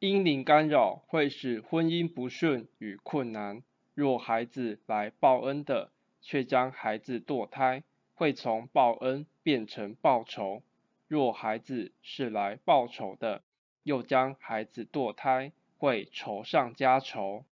阴灵干扰会使婚姻不顺与困难。若孩子来报恩的却将孩子堕胎会从报恩变成报仇。若孩子是来报仇的又将孩子堕胎会仇上加仇。